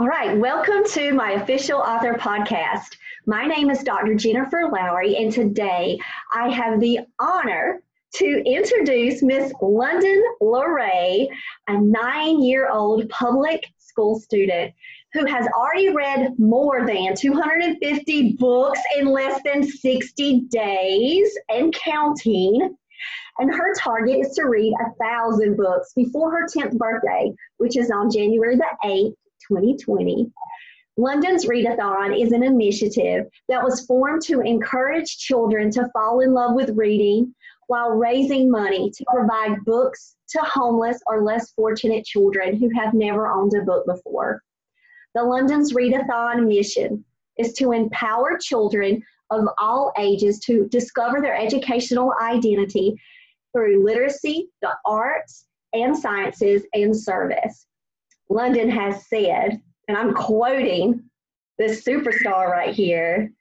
All right, welcome to my official author podcast. My name is Dr. Jennifer Lowry, and today I have the honor to introduce Miss London Lorray, a nine year old public school student who has already read more than 250 books in less than 60 days and counting. And her target is to read a thousand books before her 10th birthday, which is on January the 8th, 2020. London's Readathon is an initiative that was formed to encourage children to fall in love with reading while raising money to provide books to homeless or less fortunate children who have never owned a book before. The London's Readathon mission is to empower children of all ages to discover their educational identity through literacy, the arts, and sciences, and service. London has said, and I'm quoting this superstar right here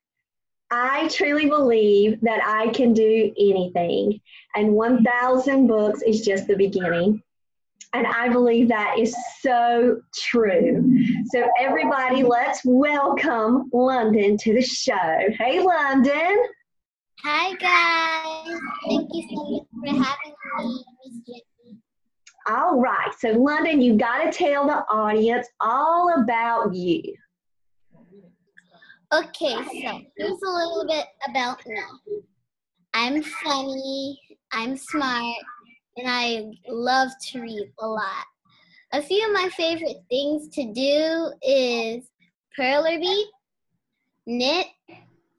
I truly believe that I can do anything, and 1,000 books is just the beginning. And I believe that is so true. So, everybody, let's welcome London to the show. Hey, London. Hi, guys. Thank you so much for having me. All right. So, London, you got to tell the audience all about you. Okay, so here's a little bit about me. I'm funny, I'm smart, and I love to read a lot. A few of my favorite things to do is perler bead, knit,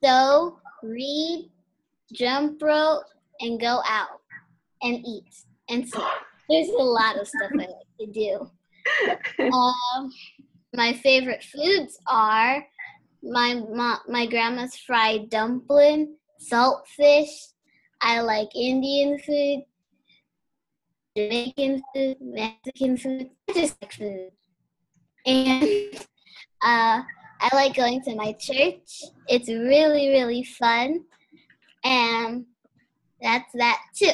sew, read, jump rope, and go out and eat and sleep. There's a lot of stuff I like to do. Um, my favorite foods are my, my my grandma's fried dumpling, salt fish. I like Indian food, Jamaican food, Mexican food. I just like food. And uh, I like going to my church. It's really, really fun. And that's that too.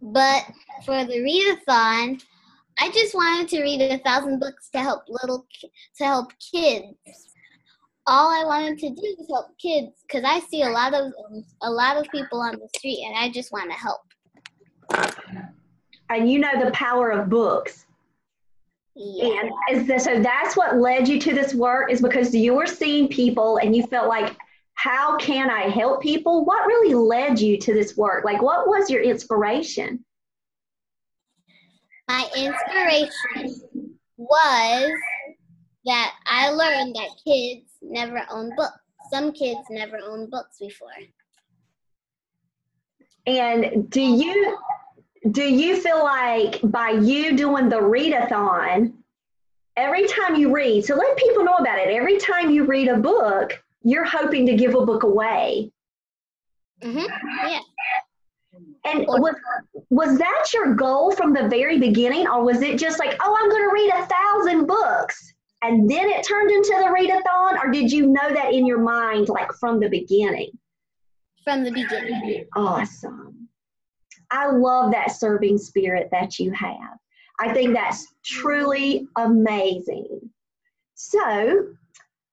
But for the readathon, I just wanted to read a thousand books to help little to help kids. All I wanted to do was help kids because I see a lot of a lot of people on the street, and I just want to help. And you know the power of books. Yeah. And so that's what led you to this work is because you were seeing people and you felt like, how can I help people? What really led you to this work? Like, what was your inspiration? My inspiration was that I learned that kids never own books. Some kids never owned books before. And do you do you feel like by you doing the readathon, every time you read, so let people know about it. Every time you read a book, you're hoping to give a book away. hmm Yeah. And was was that your goal from the very beginning, or was it just like, oh, I'm going to read a thousand books, and then it turned into the readathon, or did you know that in your mind, like from the beginning? From the beginning. Awesome. I love that serving spirit that you have. I think that's truly amazing. So,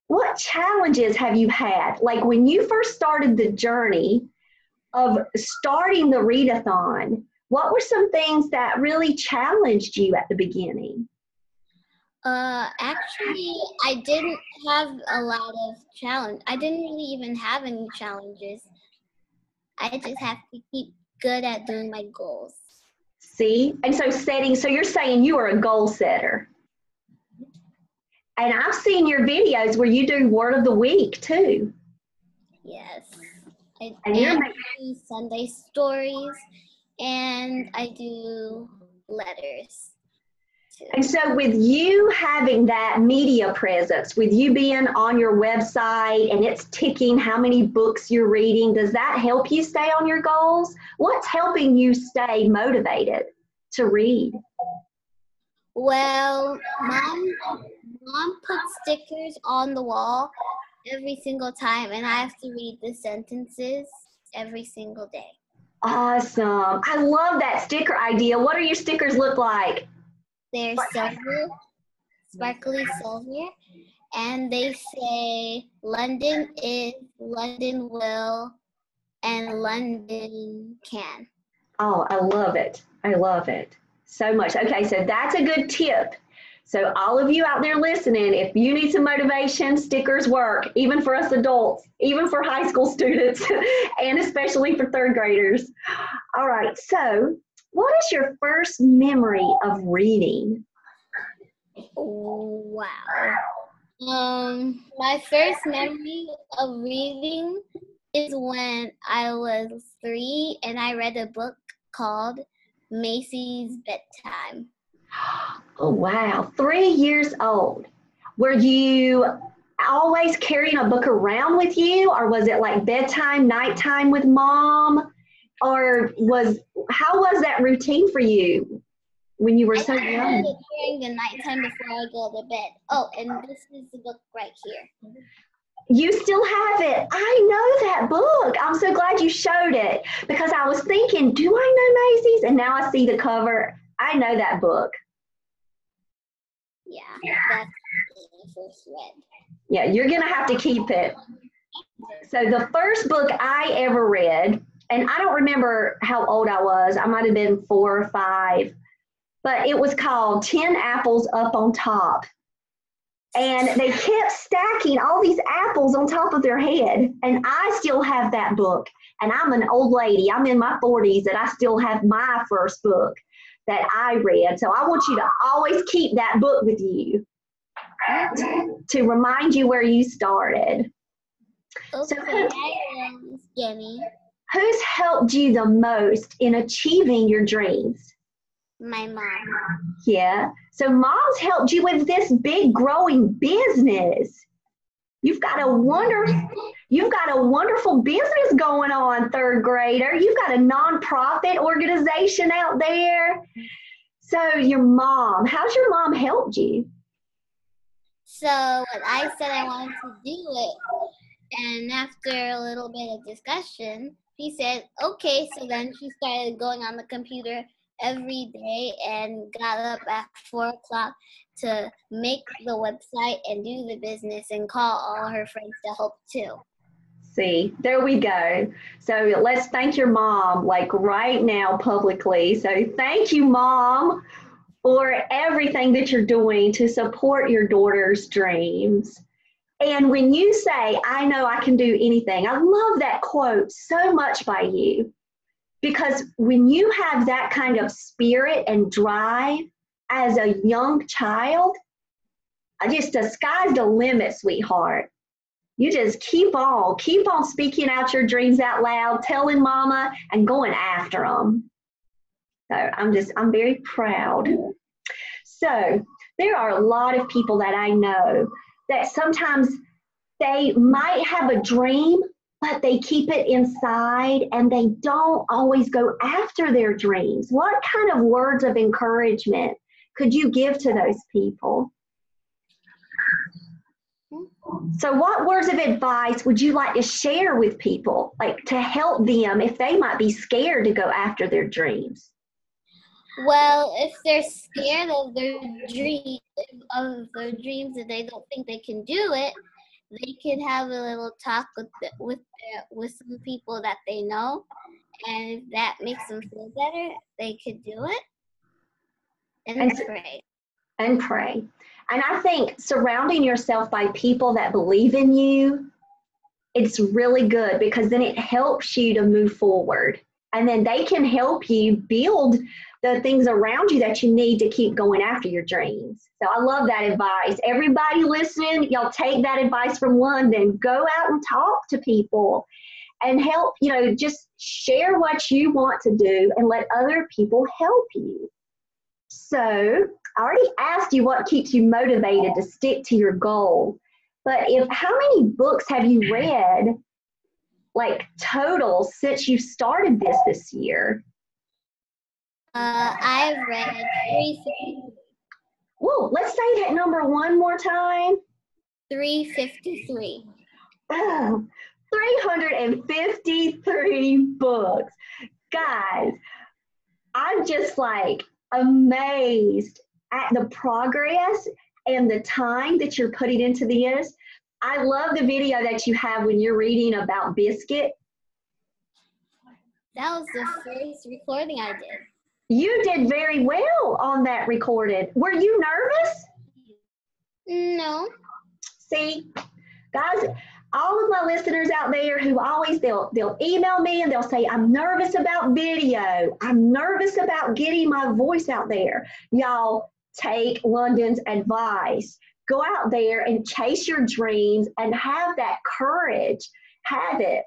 what challenges have you had? Like when you first started the journey of starting the readathon, what were some things that really challenged you at the beginning? Uh, actually, I didn't have a lot of challenge. I didn't really even have any challenges. I just have to keep good at doing my goals. See? And so setting, so you're saying you are a goal setter. And I've seen your videos where you do word of the week too. Yes. I, and and I do Sunday stories, and I do letters. And so, with you having that media presence, with you being on your website and it's ticking how many books you're reading, does that help you stay on your goals? What's helping you stay motivated to read? Well, mom, mom puts stickers on the wall every single time, and I have to read the sentences every single day. Awesome. I love that sticker idea. What do your stickers look like? They're silver, sparkly silver, and they say London is, London will, and London can. Oh, I love it. I love it so much. Okay, so that's a good tip. So, all of you out there listening, if you need some motivation, stickers work, even for us adults, even for high school students, and especially for third graders. All right, so what is your first memory of reading? Wow. Um, my first memory of reading is when I was three and I read a book called Maisy's Bedtime. Oh, wow. Three years old. Were you always carrying a book around with you, or was it like bedtime, nighttime with mom? or was how was that routine for you when you were I so young? During the nighttime before I go to bed. Oh, and this is the book right here. You still have it. I know that book. I'm so glad you showed it because I was thinking, do I know Maisy's? And now I see the cover. I know that book. Yeah, that's the first read. Yeah, you're gonna have to keep it. So the first book I ever read and I don't remember how old I was. I might have been four or five, but it was called 10 Apples Up on Top. And they kept stacking all these apples on top of their head. And I still have that book. And I'm an old lady, I'm in my 40s, and I still have my first book that I read. So I want you to always keep that book with you to remind you where you started. Okay, so, Jenny. Who's helped you the most in achieving your dreams? My mom. Yeah. So mom's helped you with this big growing business. You've got a wonderful you've got a wonderful business going on, third grader. You've got a nonprofit organization out there. So your mom, how's your mom helped you? So when I said I wanted to do it, and after a little bit of discussion, he said, okay. So then she started going on the computer every day and got up at four o'clock to make the website and do the business and call all her friends to help too. See, there we go. So let's thank your mom, like right now, publicly. So thank you, mom, for everything that you're doing to support your daughter's dreams. And when you say, I know I can do anything, I love that quote so much by you. Because when you have that kind of spirit and drive as a young child, just the sky's the limit, sweetheart. You just keep on, keep on speaking out your dreams out loud, telling mama, and going after them. So I'm just, I'm very proud. So there are a lot of people that I know that sometimes they might have a dream, but they keep it inside and they don't always go after their dreams. What kind of words of encouragement could you give to those people? So, what words of advice would you like to share with people, like to help them if they might be scared to go after their dreams? Well, if they're scared of their dream of their dreams and they don't think they can do it, they can have a little talk with the, with with some people that they know, and if that makes them feel better, they could do it and, and pray. And pray. And I think surrounding yourself by people that believe in you, it's really good because then it helps you to move forward. And then they can help you build the things around you that you need to keep going after your dreams. So I love that advice. Everybody listening, y'all take that advice from London. Go out and talk to people and help, you know, just share what you want to do and let other people help you. So, I already asked you what keeps you motivated to stick to your goal. But if how many books have you read like total since you started this this year? Uh, I've read three. Whoa, let's say that number one more time. 353. Oh, 353 books. Guys, I'm just like amazed at the progress and the time that you're putting into this. I love the video that you have when you're reading about Biscuit. That was the first recording I did. You did very well on that recorded. Were you nervous? No. See, guys, all of my listeners out there who always they'll they'll email me and they'll say I'm nervous about video. I'm nervous about getting my voice out there. Y'all take London's advice. Go out there and chase your dreams and have that courage. Have it.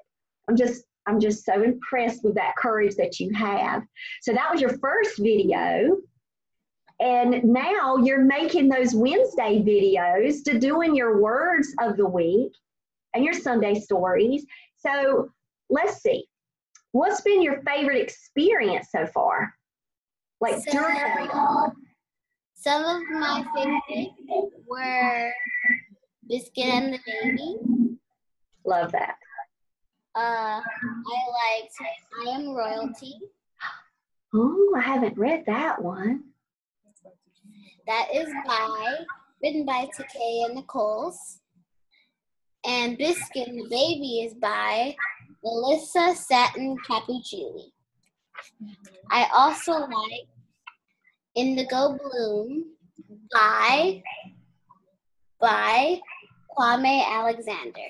I'm just I'm just so impressed with that courage that you have. So that was your first video. And now you're making those Wednesday videos to doing your words of the week and your Sunday stories. So let's see. What's been your favorite experience so far? Like So- during? Some of my favorites were Biscuit and the Baby. Love that. Uh, I liked I Am Royalty. Oh, I haven't read that one. That is by written by Takaya Nichols. And Biscuit and the Baby is by Melissa Satin Capucilli. I also like Indigo Bloom by by Kwame Alexander.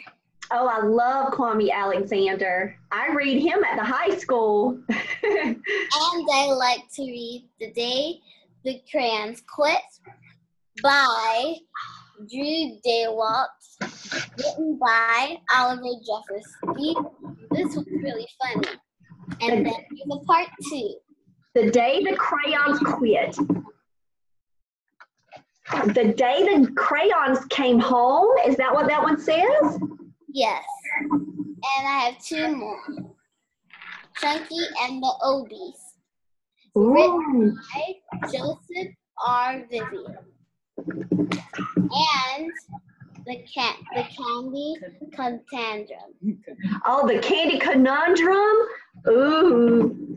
Oh, I love Kwame Alexander. I read him at the high school. And I like to read The Day the Crayons Quit by Drew Daywalt, written by Oliver Jefferson. This was really funny. And then there's a part two. The day the crayons quit. The day the crayons came home. Is that what that one says? Yes. And I have two more. Chunky and the Obies Ooh. by Joseph R. Vivian. And the can the candy contandrum. Oh, the candy conundrum. Ooh.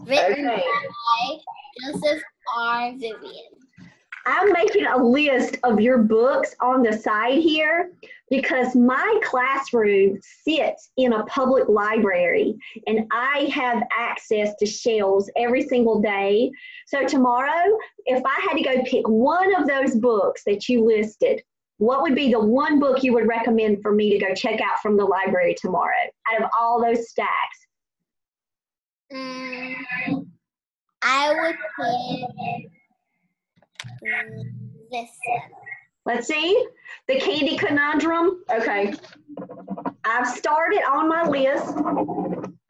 Written Okay. by Joseph R. Vivian. I'm making a list of your books on the side here because my classroom sits in a public library and I have access to shelves every single day. So, tomorrow, if I had to go pick one of those books that you listed, what would be the one book you would recommend for me to go check out from the library tomorrow out of all those stacks? Mm, I would pick this one. Let's see. The Candy Conundrum. Okay. I've started on my list.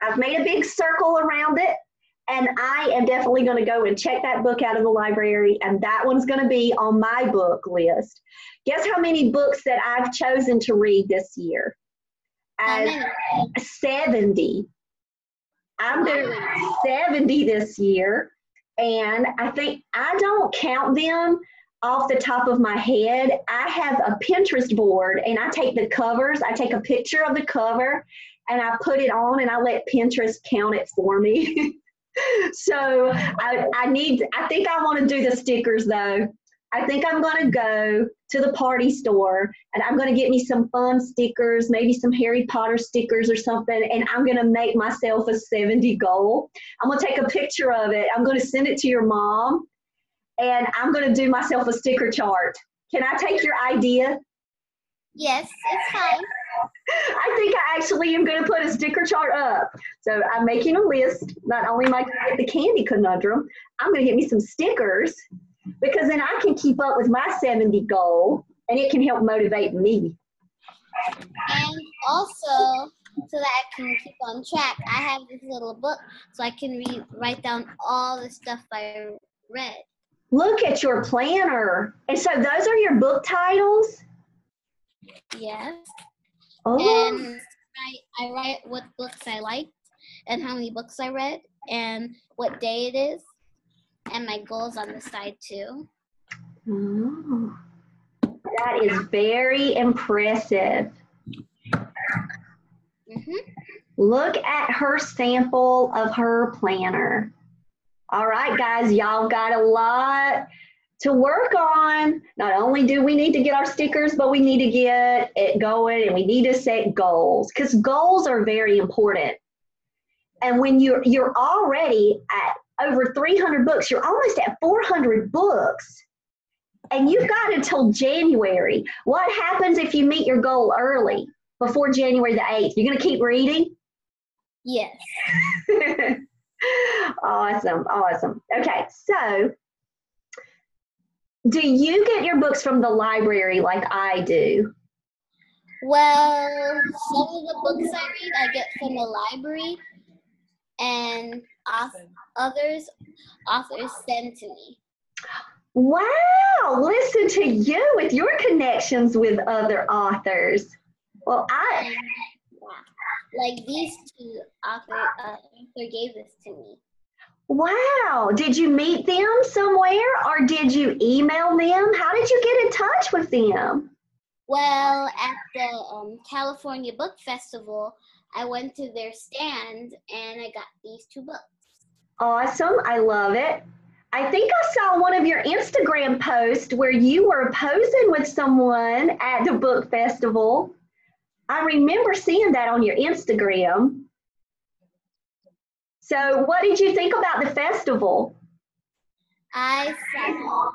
I've made a big circle around it. And I am definitely going to go and check that book out of the library. And that one's going to be on my book list. Guess how many books that I've chosen to read this year? As 70. I'm doing 70 this year. And I think I don't count them off the top of my head. I have a Pinterest board and I take the covers, I take a picture of the cover and I put it on and I let Pinterest count it for me. so I, I need, I think I want to do the stickers though. I think I'm going to go to the party store and I'm going to get me some fun stickers, maybe some Harry Potter stickers or something, and I'm going to make myself a 70 goal. I'm going to take a picture of it. I'm going to send it to your mom, and I'm going to do myself a sticker chart. Can I take your idea? Yes, it's fine. I think I actually am going to put a sticker chart up. So I'm making a list. Not only am I going to get the candy conundrum, I'm going to get me some stickers because then I can keep up with my 70 goal and it can help motivate me. And also so that I can keep on track, I have this little book so I can read, write down all the stuff I read. Look at your planner. And so those are your book titles? Yes. Oh. And I, I write what books I liked and how many books I read and what day it is and my goals on the side too. Oh. That is very impressive. hmm Look at her sample of her planner. All right, guys, y'all got a lot to work on. Not only do we need to get our stickers, but we need to get it going and we need to set goals because goals are very important. And when you're you're already at over 300 books, you're almost at 400 books. And you've got until January. What happens if you meet your goal early before January the 8th? You're going to keep reading? Yes. awesome, awesome. Okay, so do you get your books from the library like I do? Well, some of the books I read I get from the library, and others authors send to me. Wow, listen to you with your connections with other authors. Well, I yeah, like these two author uh, gave this to me. wow. Did you meet them somewhere or did you email them? How did you get in touch with them? Well, at the um, California Book Festival, I went to their stand and I got these two books. Awesome. I love it. I think I saw one of your Instagram posts where you were posing with someone at the book festival. I remember seeing that on your Instagram. So, what did you think about the festival? I saw.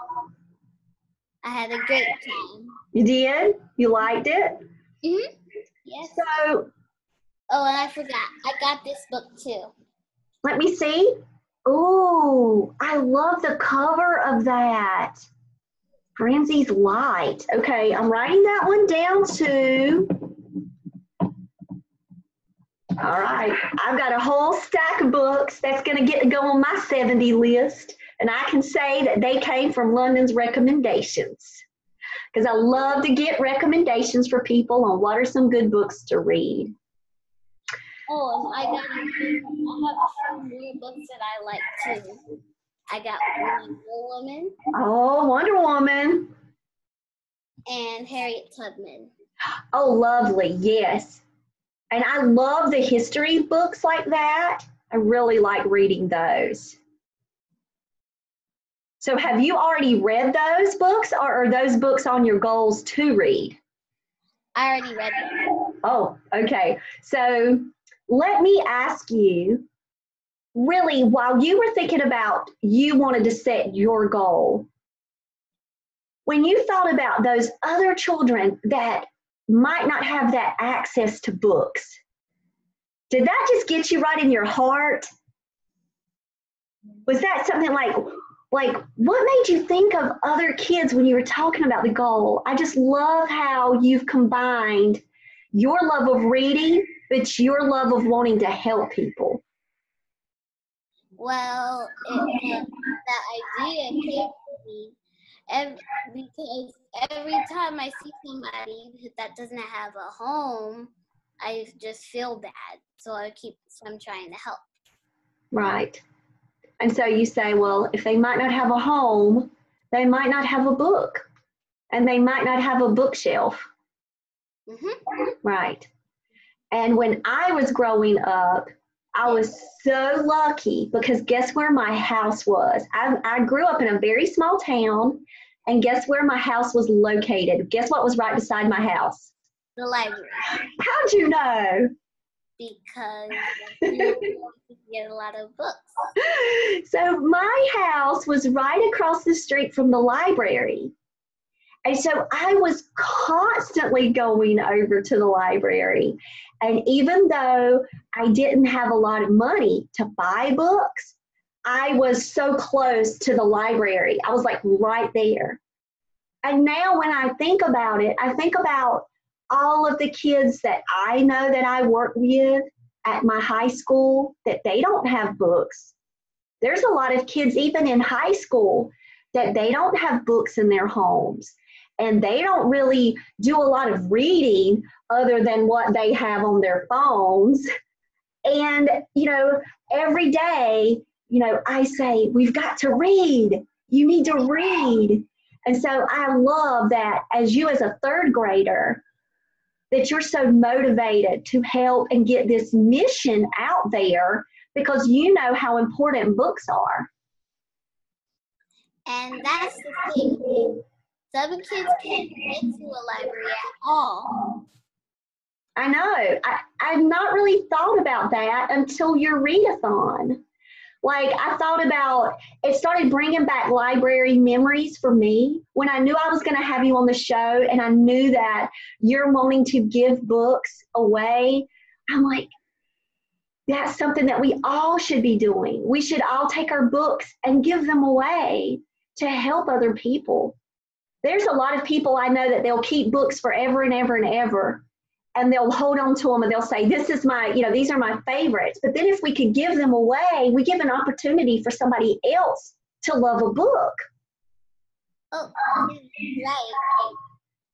I had a great time. You did? You liked it? hmm Yes. So, Oh, and I forgot. I got this book too. Let me see. Oh, I love the cover of that. Frenzy's Light. Okay, I'm writing that one down too. All right, I've got a whole stack of books that's going to get to go on my 70 list, and I can say that they came from London's recommendations because I love to get recommendations for people on what are some good books to read. Oh, I got. I have a few more books that I like too. I got Wonder Woman Oh, Wonder Woman. and Harriet Tubman. Oh, lovely. Yes. And I love the history books like that. I really like reading those. So, have you already read those books, or are those books on your goals to read? I already read them. Oh, okay. So, let me ask you really, while you were thinking about you wanted to set your goal, when you thought about those other children that might not have that access to books, did that just get you right in your heart? Was that something like, like what made you think of other kids when you were talking about the goal? I just love how you've combined your love of reading, but your love of wanting to help people. Well, it, it, that idea came to me every, because every time I see somebody that doesn't have a home, I just feel bad. So I keep, so I'm trying to help. Right. And so you say, well, if they might not have a home, they might not have a book, and they might not have a bookshelf. hmm Right. And when I was growing up, I was so lucky because guess where my house was? I, I grew up in a very small town, and guess where my house was located? Guess what was right beside my house? The library. How'd you know? Because you get a lot of books. So my house was right across the street from the library. And so I was constantly going over to the library. And even though I didn't have a lot of money to buy books, I was so close to the library. I was like right there. And now when I think about it, I think about all of the kids that I know that I work with at my high school that they don't have books. There's a lot of kids, even in high school, that they don't have books in their homes and they don't really do a lot of reading other than what they have on their phones. And, you know, every day, you know, I say, we've got to read. You need to read. And so I love that as you, as a third grader, that you're so motivated to help and get this mission out there because you know how important books are. And that's the thing. Some kids can't get to a library at all. I know. I, I've not really thought about that until your readathon. Like I thought about it started bringing back library memories for me when I knew I was going to have you on the show and I knew that you're wanting to give books away. I'm like that's something that we all should be doing. We should all take our books and give them away to help other people. There's a lot of people I know that they'll keep books forever and ever and ever and they'll hold on to them and they'll say, This is my, you know, these are my favorites. But then if we could give them away, we give an opportunity for somebody else to love a book. Oh, right.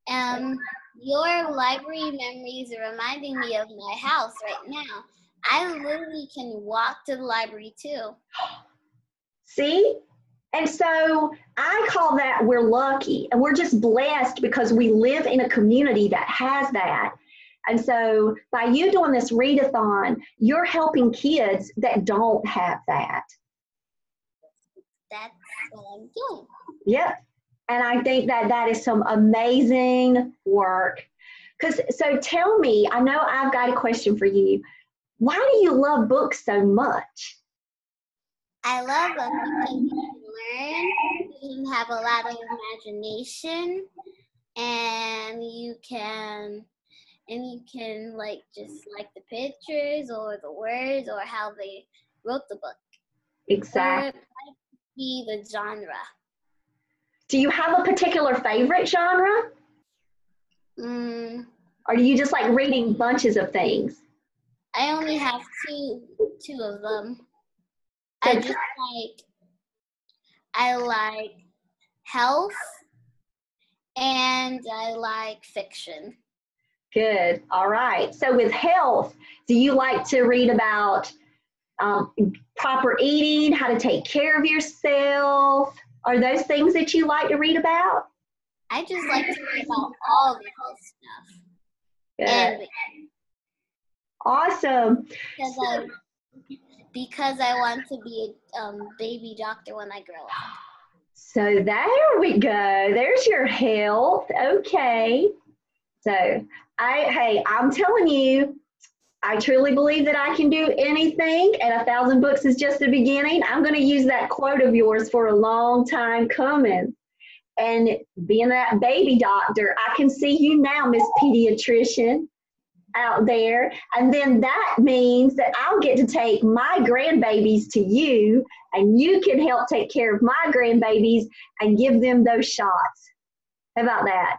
Um, your library memories are reminding me of my house right now. I literally can walk to the library too. See? And so I call that we're lucky and we're just blessed because we live in a community that has that. And so by you doing this readathon, you're helping kids that don't have that. That's what I'm doing. Yep. And I think that that is some amazing work. Because so tell me, I know I've got a question for you. Why do you love books so much? I love them because you can learn, you can have a lot of imagination, and you can and you can like just like the pictures or the words or how they wrote the book. Exactly. be the genre. Do you have a particular favorite genre? Mm, or do you just like reading bunches of things? I only have two two of them. I just like I like health and I like fiction. Good. All right. So, with health, do you like to read about um, proper eating, how to take care of yourself? Are those things that you like to read about? I just like to read about all the health stuff. Good. And awesome. Because I, because I want to be a um, baby doctor when I grow up. So there we go. There's your health. Okay. So I hey, I'm telling you, I truly believe that I can do anything, and a thousand books is just the beginning. I'm going to use that quote of yours for a long time coming. And being that baby doctor, I can see you now, Miss Pediatrician, out there. And then that means that I'll get to take my grandbabies to you, and you can help take care of my grandbabies and give them those shots. How about that?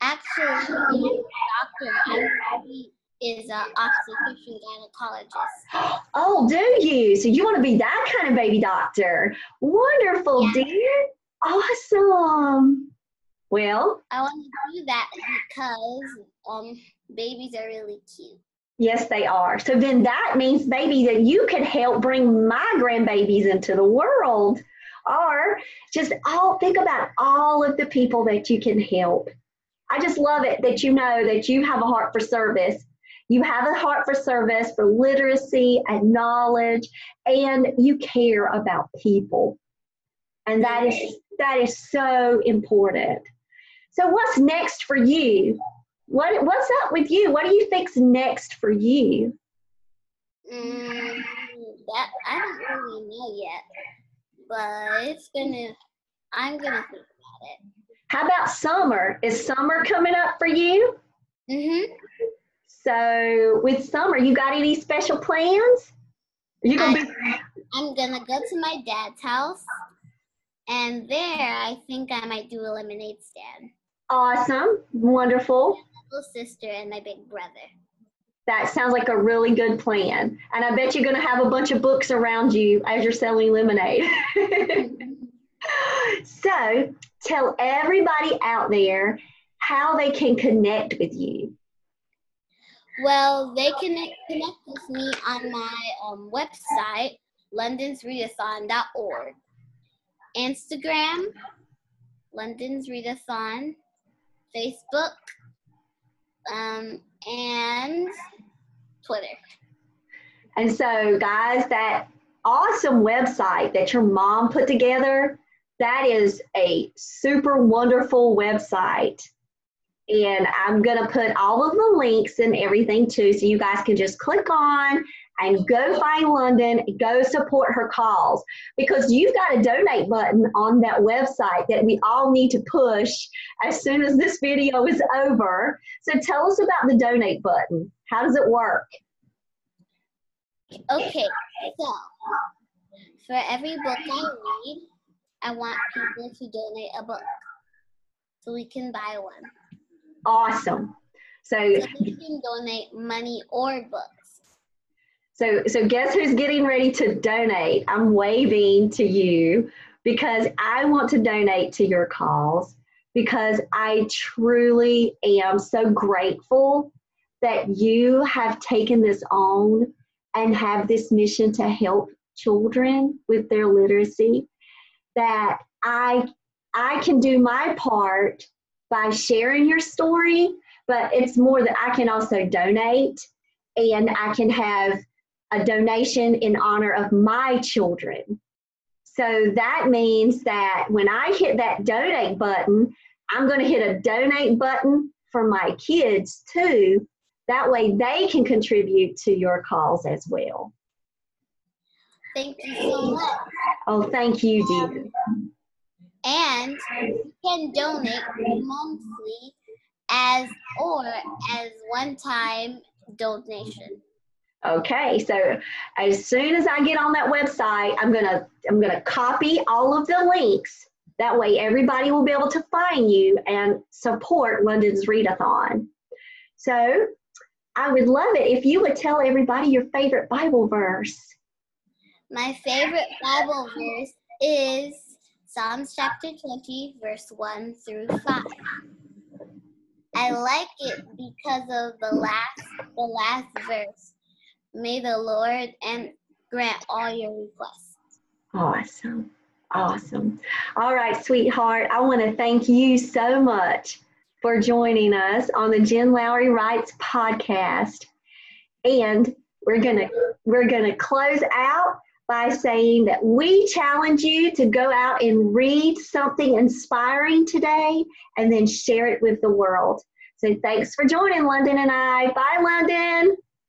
Actually, doctor actually is an obstetrician gynecologist. Oh, do you? So you want to be that kind of baby doctor? Wonderful, yeah. dear. Awesome. Well, I want to do that because um, babies are really cute. Yes, they are. So then that means baby, that you could help bring my grandbabies into the world. Or just all think about all of the people that you can help. I just love it that you know that you have a heart for service. You have a heart for service, for literacy and knowledge, and you care about people. And that is that is so important. So what's next for you? What what's up with you? What do you think's next for you? Mm, that I don't really know yet, but it's gonna. I'm gonna think about it. How about summer? Is summer coming up for you? Mhm. So with summer, you got any special plans? Are you gonna I, be? I'm gonna go to my dad's house, and there I think I might do a lemonade stand. Awesome. Wonderful. Little sister and my big brother. That sounds like a really good plan. And I bet you're going to have a bunch of books around you as you're selling lemonade. so tell everybody out there how they can connect with you. Well, they can connect with me on my um, website, londonsreadathon.org, Instagram, London's Readathon, Facebook, um, and Twitter. And so, guys, that awesome website that your mom put together, that is a super wonderful website. And I'm going to put all of the links and everything too, so you guys can just click on and go find London, go support her cause because you've got a donate button on that website that we all need to push as soon as this video is over. So tell us about the donate button. How does it work? Okay, so for every book I read, I want people to donate a book so we can buy one. Awesome. So, so you can donate money or books. So, so guess who's getting ready to donate? I'm waving to you because I want to donate to your cause because I truly am so grateful that you have taken this on and have this mission to help children with their literacy that I I can do my part by sharing your story but it's more that I can also donate and I can have a donation in honor of my children. So that means that when I hit that donate button, I'm going to hit a donate button for my kids too. That way they can contribute to your cause as well. Thank you so much. Oh, thank you, dear. And you can donate monthly as or as one time donation. Okay, so as soon as I get on that website, I'm gonna I'm gonna copy all of the links. That way, everybody will be able to find you and support London's Readathon. So, I would love it if you would tell everybody your favorite Bible verse. My favorite Bible verse is Psalms chapter 20, verse 1 through 5. I like it because of the last the last verse May the Lord and grant all your requests. Awesome. Awesome. All right, sweetheart. I want to thank you so much for joining us on the Jen Lowry Writes podcast. And we're gonna we're gonna close out by saying that we challenge you to go out and read something inspiring today and then share it with the world. So thanks for joining London and I. Bye, London.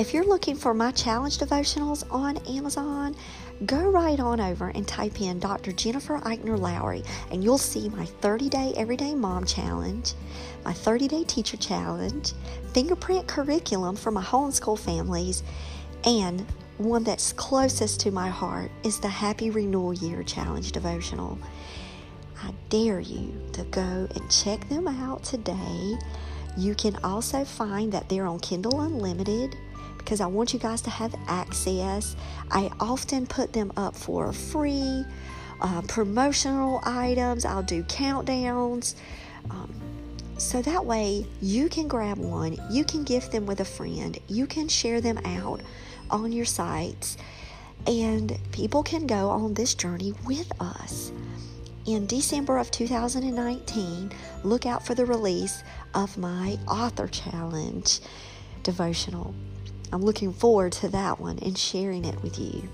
If you're looking for my challenge devotionals on Amazon, go right on over and type in Dr. Jennifer Eichner Lowry, and you'll see my 30 day Everyday Mom Challenge, my 30 day Teacher Challenge, fingerprint curriculum for my homeschool families, and one that's closest to my heart is the Happy Renewal Year Challenge devotional. I dare you to go and check them out today. You can also find that they're on Kindle Unlimited because I want you guys to have access. I often put them up for free uh, promotional items, I'll do countdowns. Um, so that way you can grab one, you can gift them with a friend, you can share them out on your sites, and people can go on this journey with us. In December of 2019, look out for the release of my author challenge devotional. I'm looking forward to that one and sharing it with you.